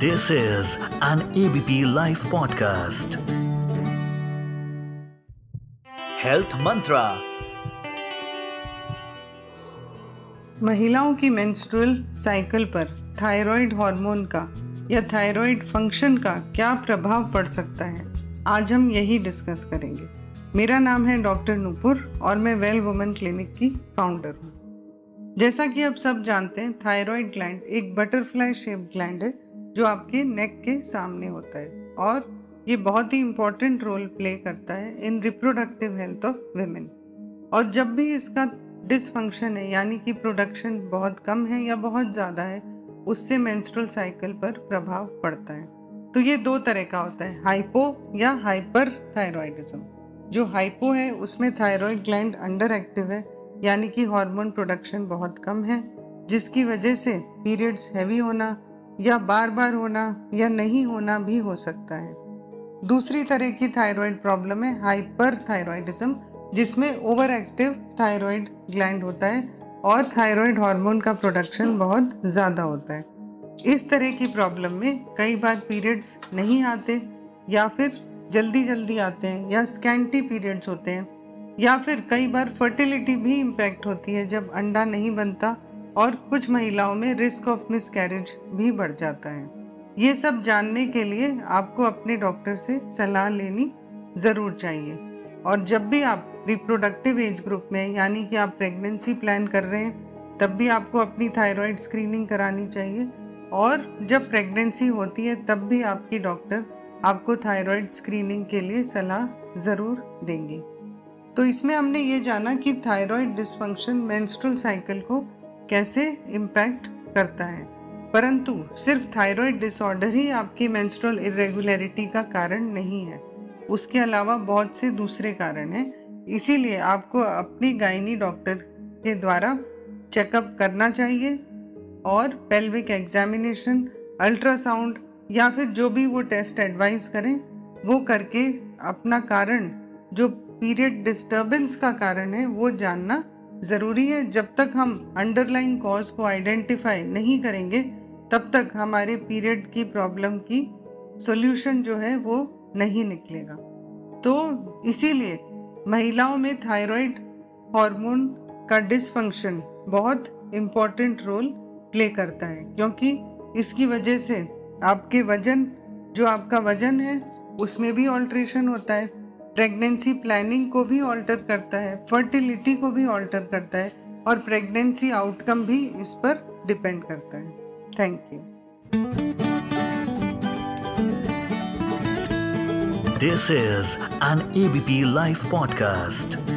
This is an ABP Life podcast. Health Mantra. महिलाओं की menstrual cycle पर thyroid hormone का या थायराइड फ़ंक्शन का क्या प्रभाव पड़ सकता है आज हम यही डिस्कस करेंगे मेरा नाम है डॉक्टर नूपुर और मैं वेल वुमेन क्लिनिक की फाउंडर हूँ जैसा कि आप सब जानते हैं थायराइड ग्लैंड एक बटरफ्लाई शेप ग्लैंड है जो आपके नेक के सामने होता है। और ये बहुत ही इम्पोर्टेंट रोल प्ले करता है in reproductive health of women और जब भी इसका डिसफंक्शन है, यानी कि प्रोडक्शन बहुत कम है या बहुत ज़्यादा है, उससे मेंस्ट्रुअल साइकिल पर प्रभाव पड़ता है। तो ये दो तरह का होता है हाइपो या हाइपर थायरॉयडिज्म जो हाइपो है, उसमें थायराइड ग्लैंड अंडर एक्टिव है, यानी कि हार्मोन प्रोडक्शन बहुत कम है, जिसकी वजह से पीरियड्स हैवी होना या बार बार होना या नहीं होना भी हो सकता है। दूसरी तरह की थायराइड प्रॉब्लम है हाइपर थायराइडिज्म जिसमें ओवर एक्टिव थायराइड ग्लैंड होता है और थायराइड हार्मोन का प्रोडक्शन बहुत ज़्यादा होता है। इस तरह की प्रॉब्लम में कई बार पीरियड्स नहीं आते या फिर जल्दी जल्दी आते हैं या स्कैंटी पीरियड्स होते हैं या फिर कई बार फर्टिलिटी भी इम्पैक्ट होती है जब अंडा नहीं बनता और कुछ महिलाओं में रिस्क ऑफ़ मिस भी बढ़ जाता है। ये सब जानने के लिए आपको अपने डॉक्टर से सलाह लेनी ज़रूर चाहिए। और जब भी आप रिप्रोडक्टिव एज ग्रुप में, यानी कि आप प्रेगनेंसी प्लान कर रहे हैं, तब भी आपको अपनी थायराइड स्क्रीनिंग करानी चाहिए। और जब प्रेगनेंसी होती है, तब भी आपकी डॉक्टर आपको थायराइड स्क्रीनिंग के लिए सलाह ज़रूर देंगे। तो इसमें हमने ये जाना कि थायराइड डिसफंक्शन मेंस्ट्रुअल साइकिल को कैसे इम्पैक्ट करता है? परंतु सिर्फ़ थायराइड डिसऑर्डर ही आपकी मेंस्ट्रुअल इरेगुलरिटी का कारण नहीं है। उसके अलावा बहुत से दूसरे कारण हैं। इसीलिए आपको अपनी गायनी डॉक्टर के द्वारा चेकअप करना चाहिए और पेल्विक एग्जामिनेशन अल्ट्रासाउंड या फिर जो भी वो टेस्ट एडवाइस करें, वो करके अपना कारण, जो पीरियड डिस्टर्बेंस का कारण है, वो जानना ज़रूरी है, जब तक हम अंडरलाइन कॉज को आइडेंटिफाई नहीं करेंगे, तब तक हमारे पीरियड की प्रॉब्लम की सॉल्यूशन जो है, वो नहीं निकलेगा। तो इसीलिए महिलाओं में थायराइड हार्मोन का डिसफंक्शन बहुत इंपॉर्टेंट रोल प्ले करता है, क्योंकि इसकी वजह से आपके वज़न, जो आपका वज़न है, उसमें भी ऑल्ट्रेशन होता है। प्रेगनेंसी प्लानिंग को भी ऑल्टर करता है फर्टिलिटी को भी ऑल्टर करता है और प्रेगनेंसी आउटकम भी इस पर डिपेंड करता है। Thank you this is an ABP live podcast